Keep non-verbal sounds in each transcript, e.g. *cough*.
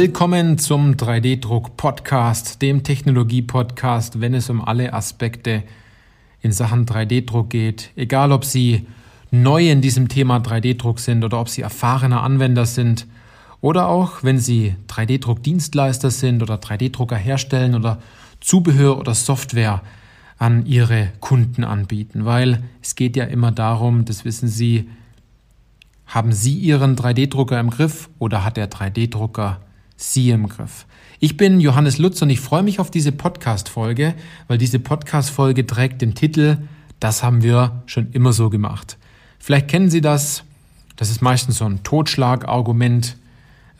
Willkommen zum 3D-Druck-Podcast, dem Technologie-Podcast, wenn es um alle Aspekte in Sachen 3D-Druck geht. Egal, ob Sie neu in diesem Thema 3D-Druck sind oder ob Sie erfahrener Anwender sind oder auch, wenn Sie 3D-Druck-Dienstleister sind oder 3D-Drucker herstellen oder Zubehör oder Software an Ihre Kunden anbieten. Weil es geht ja immer darum, das wissen Sie, haben Sie Ihren 3D-Drucker im Griff oder hat der 3D-Drucker Sie im Griff? Ich bin Johannes Lutz und ich freue mich auf diese Podcast-Folge, weil diese Podcast-Folge trägt den Titel Das haben wir schon immer so gemacht. Vielleicht kennen Sie das. Das ist meistens so ein Totschlagargument,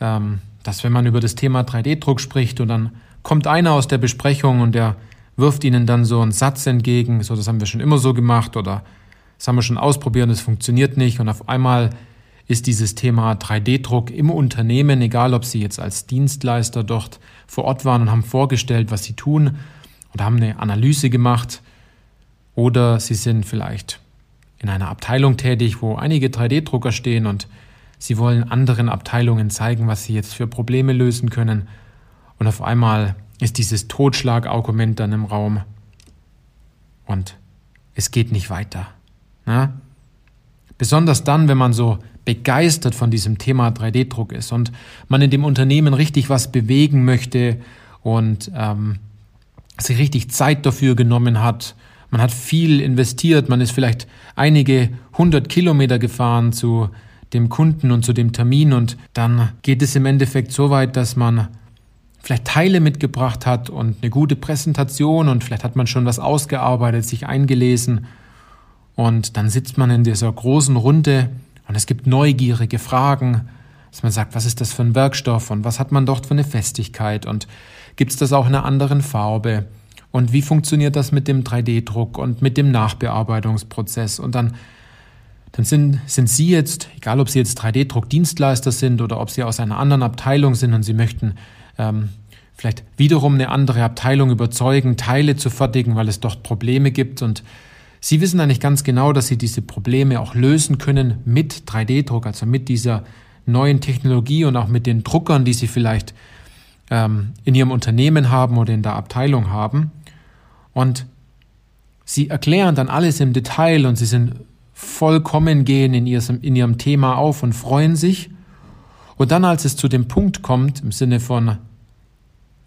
ähm, dass wenn man über das Thema 3D-Druck spricht und dann kommt einer aus der Besprechung und der wirft Ihnen dann so einen Satz entgegen, so das haben wir schon immer so gemacht oder das haben wir schon ausprobiert und es funktioniert nicht und auf einmal ist dieses Thema 3D-Druck im Unternehmen, egal ob Sie jetzt als Dienstleister dort vor Ort waren und haben vorgestellt, was Sie tun oder haben eine Analyse gemacht oder Sie sind vielleicht in einer Abteilung tätig, wo einige 3D-Drucker stehen und Sie wollen anderen Abteilungen zeigen, was sie jetzt für Probleme lösen können. Und auf einmal ist dieses Totschlagargument dann im Raum und es geht nicht weiter. Na? Besonders dann, wenn man so begeistert von diesem Thema 3D-Druck ist und man in dem Unternehmen richtig was bewegen möchte und ähm, sich richtig Zeit dafür genommen hat. Man hat viel investiert, man ist vielleicht einige hundert Kilometer gefahren zu dem Kunden und zu dem Termin und dann geht es im Endeffekt so weit, dass man vielleicht Teile mitgebracht hat und eine gute Präsentation und vielleicht hat man schon was ausgearbeitet, sich eingelesen und dann sitzt man in dieser großen Runde und es gibt neugierige Fragen, dass man sagt, was ist das für ein Werkstoff und was hat man dort für eine Festigkeit und gibt es das auch in einer anderen Farbe? Und wie funktioniert das mit dem 3D-Druck und mit dem Nachbearbeitungsprozess? Und dann dann sind, sind Sie jetzt, egal ob Sie jetzt 3D-Druck-Dienstleister sind oder ob Sie aus einer anderen Abteilung sind und Sie möchten ähm, vielleicht wiederum eine andere Abteilung überzeugen, Teile zu fertigen, weil es dort Probleme gibt und Sie wissen eigentlich ganz genau, dass Sie diese Probleme auch lösen können mit 3D-Druck, also mit dieser neuen Technologie und auch mit den Druckern, die Sie vielleicht ähm, in Ihrem Unternehmen haben oder in der Abteilung haben. Und Sie erklären dann alles im Detail und Sie sind vollkommen gehen in ihrem, in ihrem Thema auf und freuen sich. Und dann, als es zu dem Punkt kommt, im Sinne von,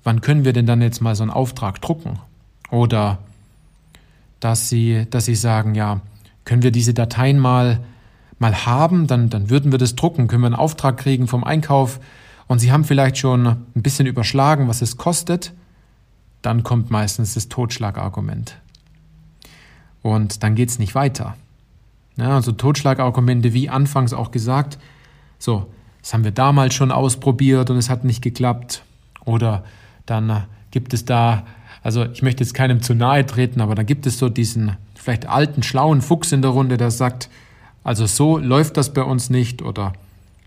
wann können wir denn dann jetzt mal so einen Auftrag drucken? Oder dass sie, dass sie sagen, ja, können wir diese Dateien mal, mal haben, dann, dann würden wir das drucken, können wir einen Auftrag kriegen vom Einkauf und sie haben vielleicht schon ein bisschen überschlagen, was es kostet, dann kommt meistens das Totschlagargument. Und dann geht es nicht weiter. Ja, also Totschlagargumente, wie anfangs auch gesagt, so, das haben wir damals schon ausprobiert und es hat nicht geklappt. Oder dann gibt es da also ich möchte jetzt keinem zu nahe treten, aber da gibt es so diesen vielleicht alten, schlauen Fuchs in der Runde, der sagt, also so läuft das bei uns nicht oder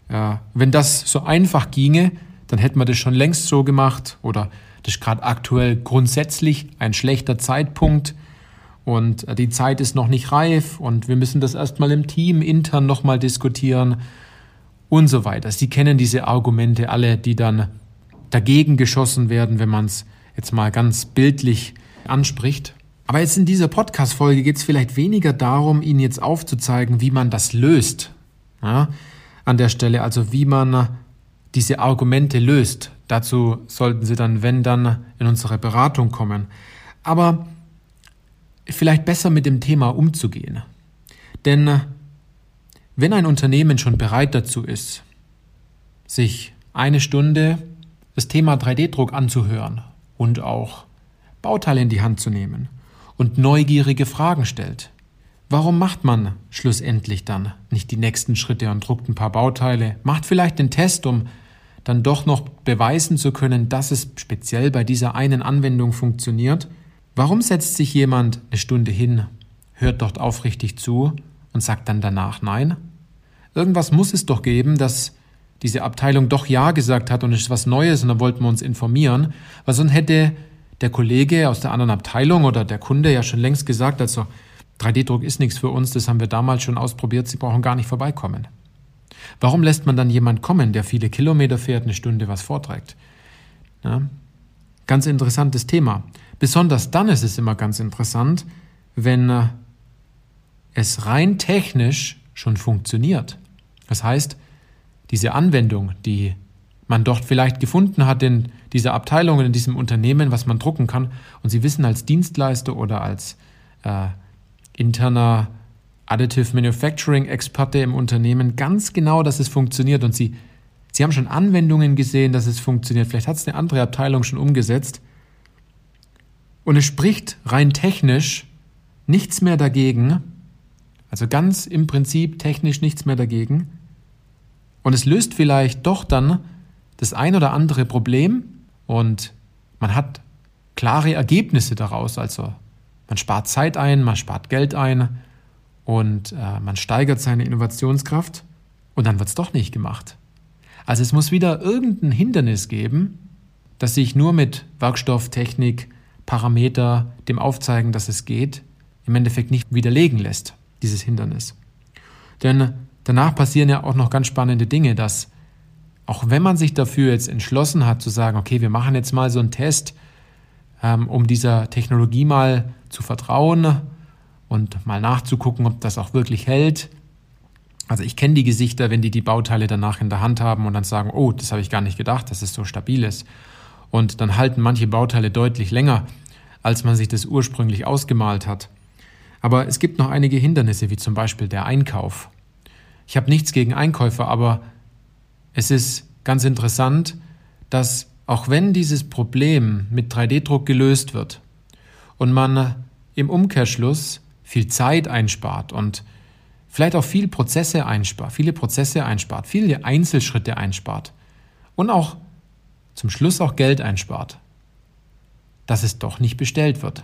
äh, wenn das so einfach ginge, dann hätten wir das schon längst so gemacht oder das ist gerade aktuell grundsätzlich ein schlechter Zeitpunkt und äh, die Zeit ist noch nicht reif und wir müssen das erstmal im Team intern nochmal diskutieren und so weiter. Sie kennen diese Argumente alle, die dann dagegen geschossen werden, wenn man es jetzt mal ganz bildlich anspricht. Aber jetzt in dieser Podcast-Folge geht es vielleicht weniger darum, Ihnen jetzt aufzuzeigen, wie man das löst. Ja, an der Stelle, also wie man diese Argumente löst. Dazu sollten Sie dann, wenn dann, in unsere Beratung kommen. Aber vielleicht besser mit dem Thema umzugehen. Denn wenn ein Unternehmen schon bereit dazu ist, sich eine Stunde das Thema 3D-Druck anzuhören und auch Bauteile in die Hand zu nehmen und neugierige Fragen stellt. Warum macht man schlussendlich dann nicht die nächsten Schritte und druckt ein paar Bauteile, macht vielleicht den Test, um dann doch noch beweisen zu können, dass es speziell bei dieser einen Anwendung funktioniert? Warum setzt sich jemand eine Stunde hin, hört dort aufrichtig zu und sagt dann danach Nein? Irgendwas muss es doch geben, dass diese Abteilung doch Ja gesagt hat und es ist was Neues und da wollten wir uns informieren, weil sonst hätte der Kollege aus der anderen Abteilung oder der Kunde ja schon längst gesagt, also 3D-Druck ist nichts für uns, das haben wir damals schon ausprobiert, Sie brauchen gar nicht vorbeikommen. Warum lässt man dann jemand kommen, der viele Kilometer fährt, eine Stunde was vorträgt? Ja, ganz interessantes Thema. Besonders dann ist es immer ganz interessant, wenn äh, es rein technisch schon funktioniert. Das heißt, diese Anwendung, die man dort vielleicht gefunden hat in dieser Abteilung, in diesem Unternehmen, was man drucken kann, und Sie wissen als Dienstleister oder als äh, interner Additive Manufacturing Experte im Unternehmen ganz genau, dass es funktioniert und Sie, Sie haben schon Anwendungen gesehen, dass es funktioniert. Vielleicht hat es eine andere Abteilung schon umgesetzt. Und es spricht rein technisch nichts mehr dagegen, also ganz im Prinzip technisch nichts mehr dagegen. Und es löst vielleicht doch dann das ein oder andere Problem und man hat klare Ergebnisse daraus. Also man spart Zeit ein, man spart Geld ein und äh, man steigert seine Innovationskraft und dann wird es doch nicht gemacht. Also es muss wieder irgendein Hindernis geben, das sich nur mit Werkstoff, Technik, Parameter, dem Aufzeigen, dass es geht, im Endeffekt nicht widerlegen lässt, dieses Hindernis. Denn danach passieren ja auch noch ganz spannende Dinge, dass auch wenn man sich dafür jetzt entschlossen hat zu sagen, okay, wir machen jetzt mal so einen Test, ähm, um dieser Technologie mal zu vertrauen und mal nachzugucken, ob das auch wirklich hält. Also ich kenne die Gesichter, wenn die die Bauteile danach in der Hand haben und dann sagen, oh, das habe ich gar nicht gedacht, dass es so stabil ist. Und dann halten manche Bauteile deutlich länger, als man sich das ursprünglich ausgemalt hat. Aber es gibt noch einige Hindernisse, wie zum Beispiel der Einkauf. Ich habe nichts gegen Einkäufer, aber es ist ganz interessant, dass auch wenn dieses Problem mit 3D-Druck gelöst wird und man im Umkehrschluss viel Zeit einspart und vielleicht auch viel Prozesse einspart, viele Prozesse einspart, viele Einzelschritte einspart und auch zum Schluss auch Geld einspart, dass es doch nicht bestellt wird.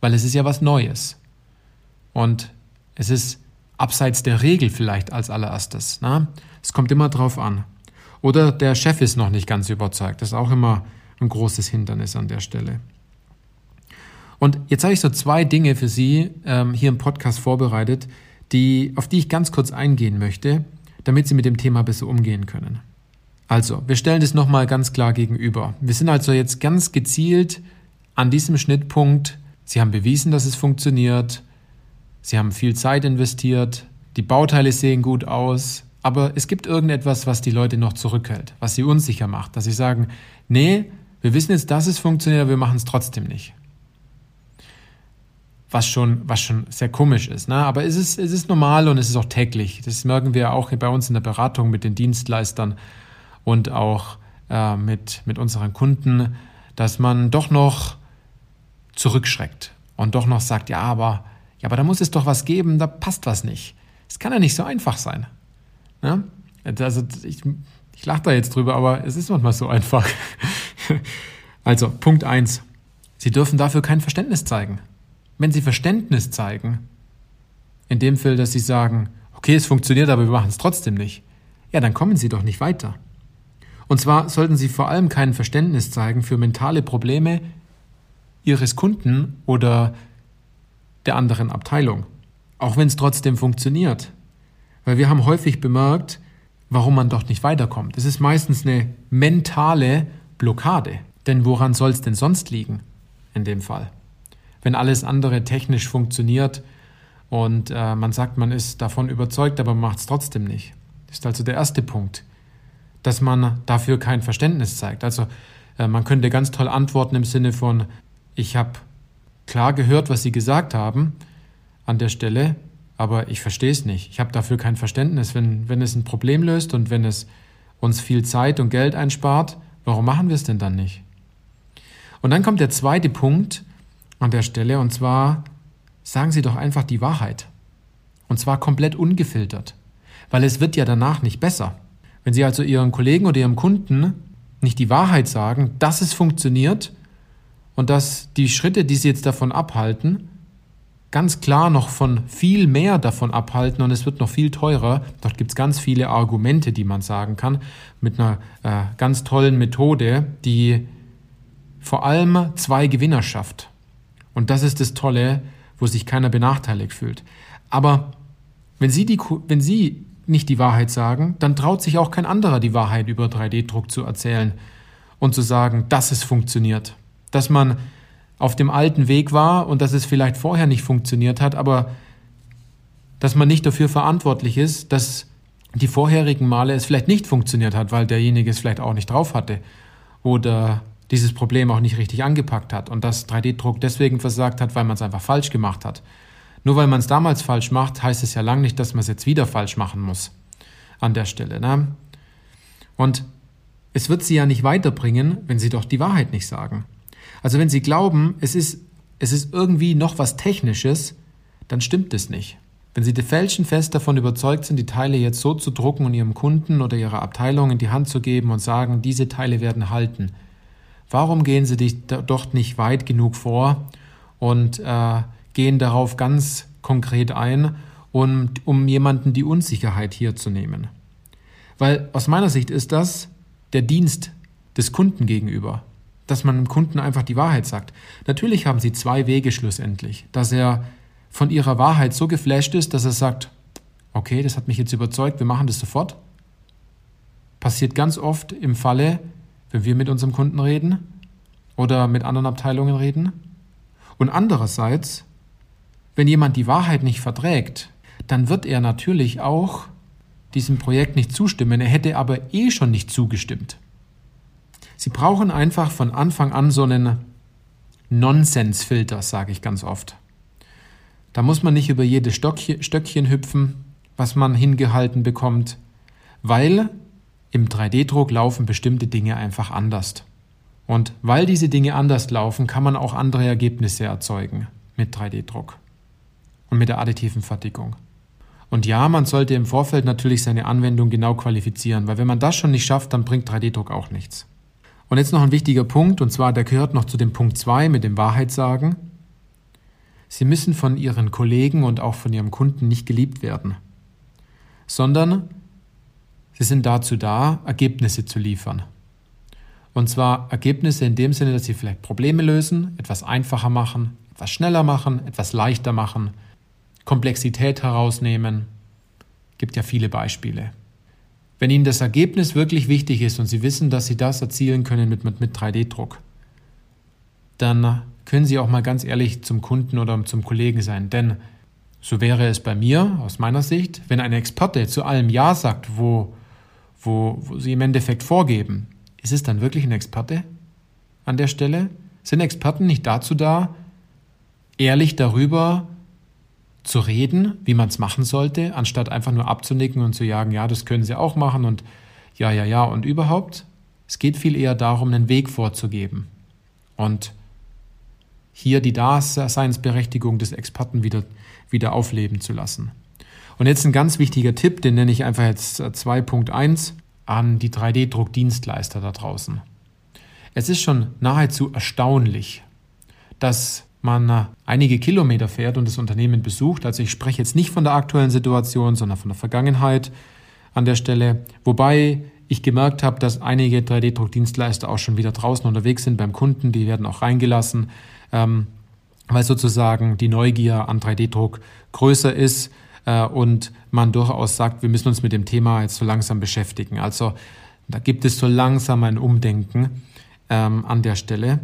Weil es ist ja was Neues. Und es ist abseits der Regel vielleicht als allererstes. Na? Es kommt immer drauf an. Oder der Chef ist noch nicht ganz überzeugt. Das ist auch immer ein großes Hindernis an der Stelle. Und jetzt habe ich so zwei Dinge für Sie ähm, hier im Podcast vorbereitet, die, auf die ich ganz kurz eingehen möchte, damit Sie mit dem Thema besser umgehen können. Also, wir stellen das nochmal ganz klar gegenüber. Wir sind also jetzt ganz gezielt an diesem Schnittpunkt. Sie haben bewiesen, dass es funktioniert. Sie haben viel Zeit investiert. Die Bauteile sehen gut aus. Aber es gibt irgendetwas, was die Leute noch zurückhält, was sie unsicher macht, dass sie sagen, nee, wir wissen jetzt, dass es funktioniert, aber wir machen es trotzdem nicht. Was schon, was schon sehr komisch ist. Ne? Aber es ist, es ist normal und es ist auch täglich. Das merken wir auch bei uns in der Beratung mit den Dienstleistern und auch äh, mit, mit unseren Kunden, dass man doch noch zurückschreckt und doch noch sagt, ja, aber, ja, aber da muss es doch was geben, da passt was nicht. Es kann ja nicht so einfach sein. Ja? Also ich, ich lache da jetzt drüber, aber es ist manchmal so einfach. *laughs* also Punkt 1. Sie dürfen dafür kein Verständnis zeigen. Wenn Sie Verständnis zeigen, in dem Fall, dass Sie sagen, okay, es funktioniert, aber wir machen es trotzdem nicht, ja, dann kommen Sie doch nicht weiter. Und zwar sollten Sie vor allem kein Verständnis zeigen für mentale Probleme Ihres Kunden oder der anderen Abteilung. Auch wenn es trotzdem funktioniert. Weil wir haben häufig bemerkt, warum man doch nicht weiterkommt. Es ist meistens eine mentale Blockade. Denn woran soll es denn sonst liegen in dem Fall? Wenn alles andere technisch funktioniert und äh, man sagt, man ist davon überzeugt, aber macht es trotzdem nicht. Das ist also der erste Punkt, dass man dafür kein Verständnis zeigt. Also äh, man könnte ganz toll antworten im Sinne von, ich habe klar gehört, was Sie gesagt haben an der Stelle, aber ich verstehe es nicht. Ich habe dafür kein Verständnis. Wenn, wenn es ein Problem löst und wenn es uns viel Zeit und Geld einspart, warum machen wir es denn dann nicht? Und dann kommt der zweite Punkt an der Stelle und zwar sagen Sie doch einfach die Wahrheit. Und zwar komplett ungefiltert. Weil es wird ja danach nicht besser. Wenn Sie also Ihren Kollegen oder Ihrem Kunden nicht die Wahrheit sagen, dass es funktioniert und dass die Schritte, die Sie jetzt davon abhalten, ganz klar noch von viel mehr davon abhalten und es wird noch viel teurer. Dort gibt es ganz viele Argumente, die man sagen kann, mit einer äh, ganz tollen Methode, die vor allem zwei Gewinner schafft. Und das ist das Tolle, wo sich keiner benachteiligt fühlt. Aber wenn Sie, die, wenn Sie nicht die Wahrheit sagen, dann traut sich auch kein anderer die Wahrheit über 3D-Druck zu erzählen und zu sagen, dass es funktioniert. Dass man auf dem alten Weg war und dass es vielleicht vorher nicht funktioniert hat, aber dass man nicht dafür verantwortlich ist, dass die vorherigen Male es vielleicht nicht funktioniert hat, weil derjenige es vielleicht auch nicht drauf hatte oder dieses Problem auch nicht richtig angepackt hat und dass 3D-Druck deswegen versagt hat, weil man es einfach falsch gemacht hat. Nur weil man es damals falsch macht, heißt es ja lang nicht, dass man es jetzt wieder falsch machen muss an der Stelle. Ne? Und es wird sie ja nicht weiterbringen, wenn sie doch die Wahrheit nicht sagen. Also wenn sie glauben, es ist, es ist irgendwie noch was Technisches, dann stimmt es nicht. Wenn Sie felsenfest davon überzeugt sind, die Teile jetzt so zu drucken und Ihrem Kunden oder Ihrer Abteilung in die Hand zu geben und sagen, diese Teile werden halten, warum gehen Sie dich dort nicht weit genug vor und äh, gehen darauf ganz konkret ein, um, um jemanden die Unsicherheit hier zu nehmen? Weil aus meiner Sicht ist das der Dienst des Kunden gegenüber, dass man dem Kunden einfach die Wahrheit sagt. Natürlich haben Sie zwei Wege schlussendlich, dass er von ihrer Wahrheit so geflasht ist, dass er sagt, okay, das hat mich jetzt überzeugt, wir machen das sofort. Passiert ganz oft im Falle, wenn wir mit unserem Kunden reden oder mit anderen Abteilungen reden. Und andererseits, wenn jemand die Wahrheit nicht verträgt, dann wird er natürlich auch diesem Projekt nicht zustimmen. Er hätte aber eh schon nicht zugestimmt. Sie brauchen einfach von Anfang an so einen Nonsensfilter, sage ich ganz oft. Da muss man nicht über jedes Stöckchen hüpfen, was man hingehalten bekommt, weil im 3D-Druck laufen bestimmte Dinge einfach anders. Und weil diese Dinge anders laufen, kann man auch andere Ergebnisse erzeugen mit 3D-Druck und mit der additiven Fertigung. Und ja, man sollte im Vorfeld natürlich seine Anwendung genau qualifizieren, weil wenn man das schon nicht schafft, dann bringt 3D-Druck auch nichts. Und jetzt noch ein wichtiger Punkt, und zwar der gehört noch zu dem Punkt 2 mit dem Wahrheitssagen. Sie müssen von Ihren Kollegen und auch von Ihrem Kunden nicht geliebt werden, sondern Sie sind dazu da, Ergebnisse zu liefern. Und zwar Ergebnisse in dem Sinne, dass Sie vielleicht Probleme lösen, etwas einfacher machen, etwas schneller machen, etwas leichter machen, Komplexität herausnehmen. Gibt ja viele Beispiele. Wenn Ihnen das Ergebnis wirklich wichtig ist und Sie wissen, dass Sie das erzielen können mit, mit, mit 3D-Druck, dann können Sie auch mal ganz ehrlich zum Kunden oder zum Kollegen sein. Denn so wäre es bei mir, aus meiner Sicht, wenn ein Experte zu allem Ja sagt, wo, wo, wo Sie im Endeffekt vorgeben, ist es dann wirklich ein Experte an der Stelle? Sind Experten nicht dazu da, ehrlich darüber zu reden, wie man es machen sollte, anstatt einfach nur abzunicken und zu jagen, ja, das können Sie auch machen und ja, ja, ja und überhaupt? Es geht viel eher darum, einen Weg vorzugeben. Und hier die Daseinsberechtigung des Experten wieder, wieder aufleben zu lassen. Und jetzt ein ganz wichtiger Tipp, den nenne ich einfach jetzt 2.1 an die 3D-Druckdienstleister da draußen. Es ist schon nahezu erstaunlich, dass man einige Kilometer fährt und das Unternehmen besucht. Also ich spreche jetzt nicht von der aktuellen Situation, sondern von der Vergangenheit an der Stelle. Wobei ich gemerkt habe, dass einige 3D-Druckdienstleister auch schon wieder draußen unterwegs sind beim Kunden. Die werden auch reingelassen ähm, weil sozusagen die Neugier an 3D-Druck größer ist äh, und man durchaus sagt, wir müssen uns mit dem Thema jetzt so langsam beschäftigen. Also da gibt es so langsam ein Umdenken ähm, an der Stelle.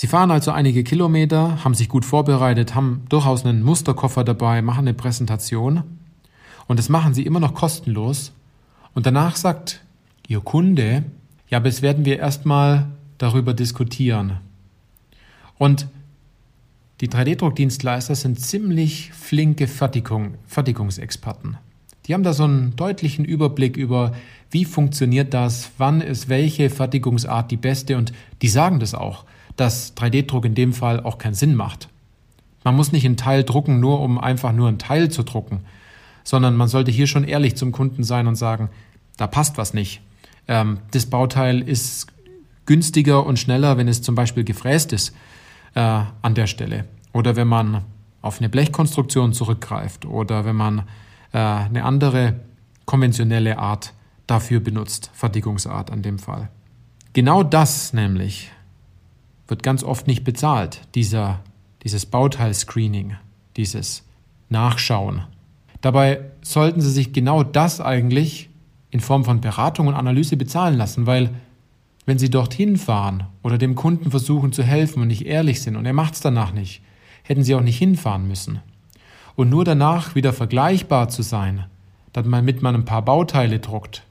Sie fahren also einige Kilometer, haben sich gut vorbereitet, haben durchaus einen Musterkoffer dabei, machen eine Präsentation und das machen sie immer noch kostenlos. Und danach sagt Ihr Kunde, ja, jetzt werden wir erstmal darüber diskutieren. Und die 3D-Druckdienstleister sind ziemlich flinke Fertigung, Fertigungsexperten. Die haben da so einen deutlichen Überblick über, wie funktioniert das, wann ist welche Fertigungsart die beste und die sagen das auch, dass 3D-Druck in dem Fall auch keinen Sinn macht. Man muss nicht einen Teil drucken, nur um einfach nur einen Teil zu drucken, sondern man sollte hier schon ehrlich zum Kunden sein und sagen, da passt was nicht. Ähm, das Bauteil ist günstiger und schneller, wenn es zum Beispiel gefräst ist äh, an der Stelle. Oder wenn man auf eine Blechkonstruktion zurückgreift oder wenn man äh, eine andere konventionelle Art dafür benutzt, Fertigungsart an dem Fall. Genau das nämlich wird ganz oft nicht bezahlt, dieser, dieses Bauteil-Screening, dieses Nachschauen. Dabei sollten Sie sich genau das eigentlich in Form von Beratung und Analyse bezahlen lassen, weil wenn Sie dorthin fahren oder dem Kunden versuchen zu helfen und nicht ehrlich sind und er macht es danach nicht, hätten Sie auch nicht hinfahren müssen. Und nur danach wieder vergleichbar zu sein, damit man ein paar Bauteile druckt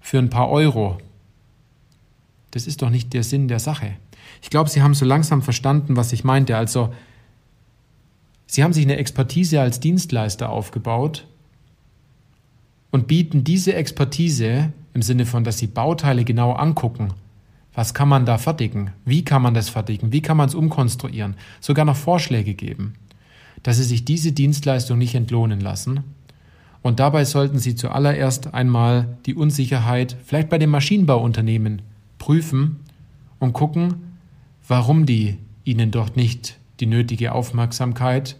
für ein paar Euro, das ist doch nicht der Sinn der Sache. Ich glaube, Sie haben so langsam verstanden, was ich meinte. Also, Sie haben sich eine Expertise als Dienstleister aufgebaut und bieten diese Expertise im Sinne von, dass Sie Bauteile genau angucken. Was kann man da fertigen? Wie kann man das fertigen? Wie kann man es umkonstruieren? Sogar noch Vorschläge geben, dass Sie sich diese Dienstleistung nicht entlohnen lassen. Und dabei sollten Sie zuallererst einmal die Unsicherheit, vielleicht bei den Maschinenbauunternehmen, prüfen und gucken, warum die Ihnen dort nicht die nötige Aufmerksamkeit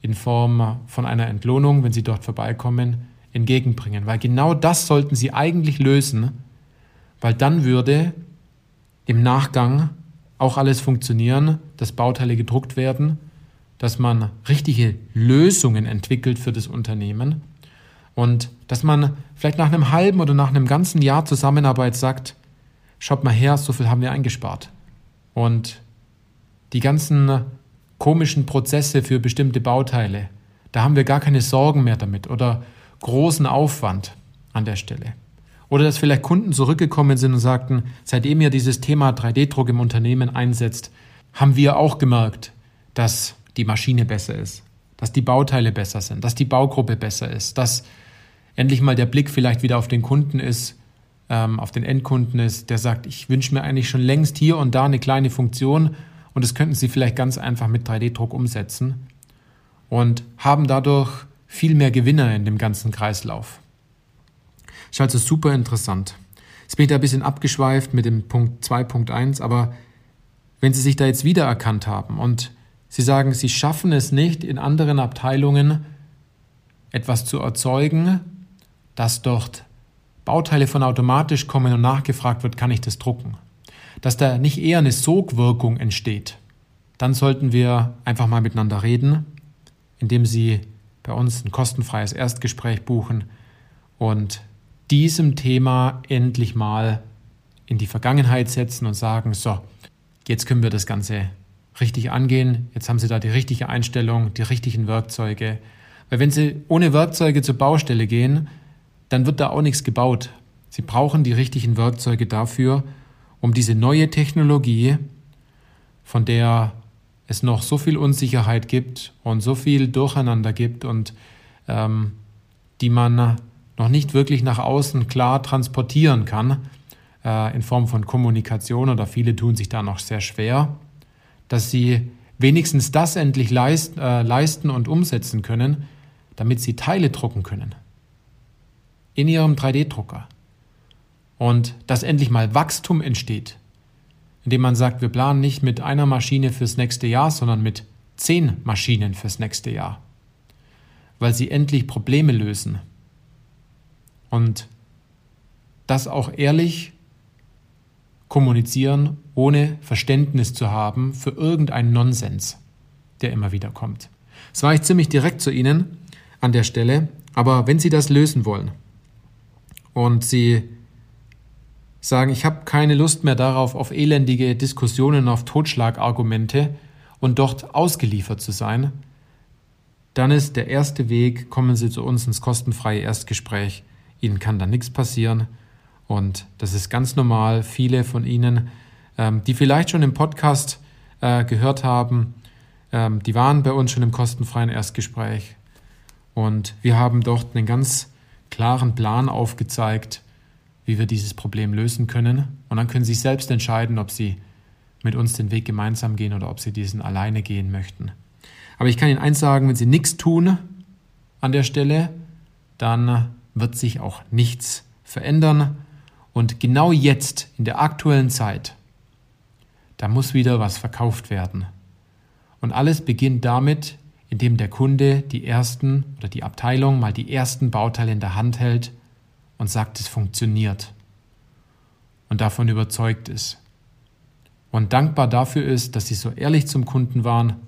in Form von einer Entlohnung, wenn Sie dort vorbeikommen, entgegenbringen. Weil genau das sollten Sie eigentlich lösen, weil dann würde im Nachgang auch alles funktionieren, dass Bauteile gedruckt werden, dass man richtige Lösungen entwickelt für das Unternehmen und dass man vielleicht nach einem halben oder nach einem ganzen Jahr Zusammenarbeit sagt, schaut mal her, so viel haben wir eingespart. Und die ganzen komischen Prozesse für bestimmte Bauteile, da haben wir gar keine Sorgen mehr damit oder großen Aufwand an der Stelle. Oder dass vielleicht Kunden zurückgekommen sind und sagten, seitdem ihr dieses Thema 3D-Druck im Unternehmen einsetzt, haben wir auch gemerkt, dass die Maschine besser ist, dass die Bauteile besser sind, dass die Baugruppe besser ist, dass endlich mal der Blick vielleicht wieder auf den Kunden ist, ähm, auf den Endkunden ist, der sagt, ich wünsche mir eigentlich schon längst hier und da eine kleine Funktion und das könnten Sie vielleicht ganz einfach mit 3D-Druck umsetzen und haben dadurch viel mehr Gewinner in dem ganzen Kreislauf. Ist also super interessant. Jetzt bin ich da ein bisschen abgeschweift mit dem Punkt 2.1, aber wenn Sie sich da jetzt wiedererkannt haben und Sie sagen, Sie schaffen es nicht, in anderen Abteilungen etwas zu erzeugen, dass dort Bauteile von automatisch kommen und nachgefragt wird, kann ich das drucken? Dass da nicht eher eine Sogwirkung entsteht, dann sollten wir einfach mal miteinander reden, indem Sie bei uns ein kostenfreies Erstgespräch buchen und diesem Thema endlich mal in die Vergangenheit setzen und sagen, so, jetzt können wir das Ganze richtig angehen, jetzt haben Sie da die richtige Einstellung, die richtigen Werkzeuge. Weil wenn Sie ohne Werkzeuge zur Baustelle gehen, dann wird da auch nichts gebaut. Sie brauchen die richtigen Werkzeuge dafür, um diese neue Technologie, von der es noch so viel Unsicherheit gibt und so viel Durcheinander gibt und ähm, die man noch nicht wirklich nach außen klar transportieren kann, äh, in Form von Kommunikation, oder viele tun sich da noch sehr schwer, dass sie wenigstens das endlich leist, äh, leisten und umsetzen können, damit sie Teile drucken können. In ihrem 3D-Drucker. Und dass endlich mal Wachstum entsteht, indem man sagt, wir planen nicht mit einer Maschine fürs nächste Jahr, sondern mit zehn Maschinen fürs nächste Jahr, weil sie endlich Probleme lösen und das auch ehrlich kommunizieren, ohne Verständnis zu haben für irgendeinen Nonsens, der immer wieder kommt. Das war ich ziemlich direkt zu Ihnen an der Stelle, aber wenn Sie das lösen wollen und Sie sagen, ich habe keine Lust mehr darauf, auf elendige Diskussionen, auf Totschlagargumente und dort ausgeliefert zu sein, dann ist der erste Weg, kommen Sie zu uns ins kostenfreie Erstgespräch Ihnen kann da nichts passieren. Und das ist ganz normal. Viele von Ihnen, ähm, die vielleicht schon im Podcast äh, gehört haben, ähm, die waren bei uns schon im kostenfreien Erstgespräch. Und wir haben dort einen ganz klaren Plan aufgezeigt, wie wir dieses Problem lösen können. Und dann können Sie selbst entscheiden, ob Sie mit uns den Weg gemeinsam gehen oder ob Sie diesen alleine gehen möchten. Aber ich kann Ihnen eins sagen, wenn Sie nichts tun an der Stelle, dann wird sich auch nichts verändern. Und genau jetzt, in der aktuellen Zeit, da muss wieder was verkauft werden. Und alles beginnt damit, indem der Kunde die ersten oder die Abteilung mal die ersten Bauteile in der Hand hält und sagt, es funktioniert. Und davon überzeugt ist. Und dankbar dafür ist, dass sie so ehrlich zum Kunden waren.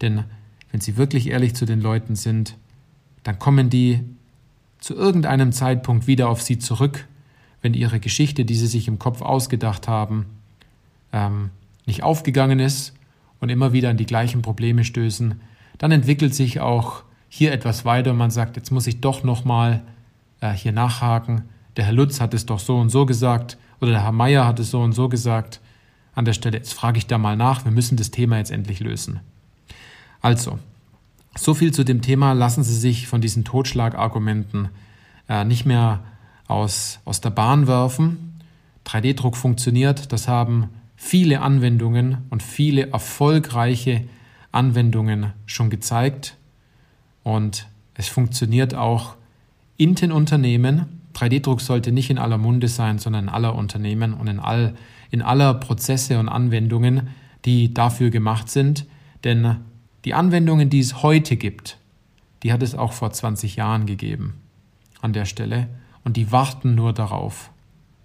Denn wenn sie wirklich ehrlich zu den Leuten sind, dann kommen die zu irgendeinem Zeitpunkt wieder auf sie zurück, wenn ihre Geschichte, die sie sich im Kopf ausgedacht haben, ähm, nicht aufgegangen ist und immer wieder an die gleichen Probleme stößen, dann entwickelt sich auch hier etwas weiter und man sagt, jetzt muss ich doch nochmal äh, hier nachhaken. Der Herr Lutz hat es doch so und so gesagt oder der Herr Meier hat es so und so gesagt. An der Stelle, jetzt frage ich da mal nach, wir müssen das Thema jetzt endlich lösen. Also, so viel zu dem Thema. Lassen Sie sich von diesen Totschlagargumenten äh, nicht mehr aus, aus der Bahn werfen. 3D-Druck funktioniert. Das haben viele Anwendungen und viele erfolgreiche Anwendungen schon gezeigt. Und es funktioniert auch in den Unternehmen. 3D-Druck sollte nicht in aller Munde sein, sondern in aller Unternehmen und in, all, in aller Prozesse und Anwendungen, die dafür gemacht sind. Denn die Anwendungen, die es heute gibt, die hat es auch vor 20 Jahren gegeben an der Stelle und die warten nur darauf,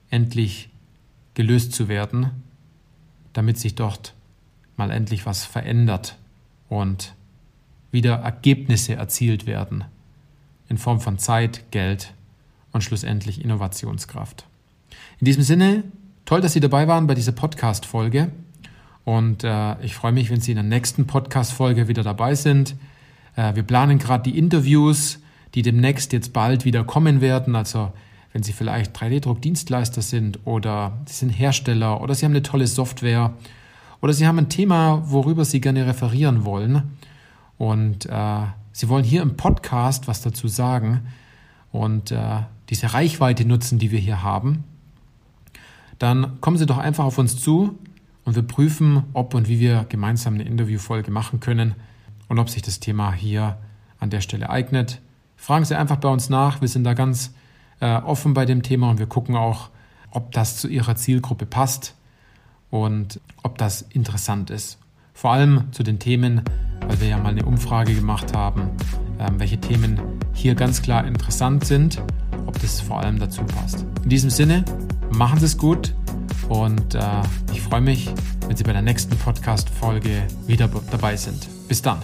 endlich gelöst zu werden, damit sich dort mal endlich was verändert und wieder Ergebnisse erzielt werden in Form von Zeit, Geld und schlussendlich Innovationskraft. In diesem Sinne, toll, dass Sie dabei waren bei dieser Podcast-Folge. Und äh, ich freue mich, wenn Sie in der nächsten Podcast-Folge wieder dabei sind. Äh, wir planen gerade die Interviews, die demnächst jetzt bald wieder kommen werden. Also wenn Sie vielleicht 3D-Druck-Dienstleister sind oder Sie sind Hersteller oder Sie haben eine tolle Software oder Sie haben ein Thema, worüber Sie gerne referieren wollen und äh, Sie wollen hier im Podcast was dazu sagen und äh, diese Reichweite nutzen, die wir hier haben, dann kommen Sie doch einfach auf uns zu und wir prüfen, ob und wie wir gemeinsam eine Interviewfolge machen können und ob sich das Thema hier an der Stelle eignet. Fragen Sie einfach bei uns nach. Wir sind da ganz äh, offen bei dem Thema und wir gucken auch, ob das zu Ihrer Zielgruppe passt und ob das interessant ist. Vor allem zu den Themen, weil wir ja mal eine Umfrage gemacht haben, äh, welche Themen hier ganz klar interessant sind, ob das vor allem dazu passt. In diesem Sinne, machen Sie es gut und äh, ich freue mich, wenn Sie bei der nächsten Podcast-Folge wieder dabei sind. Bis dann.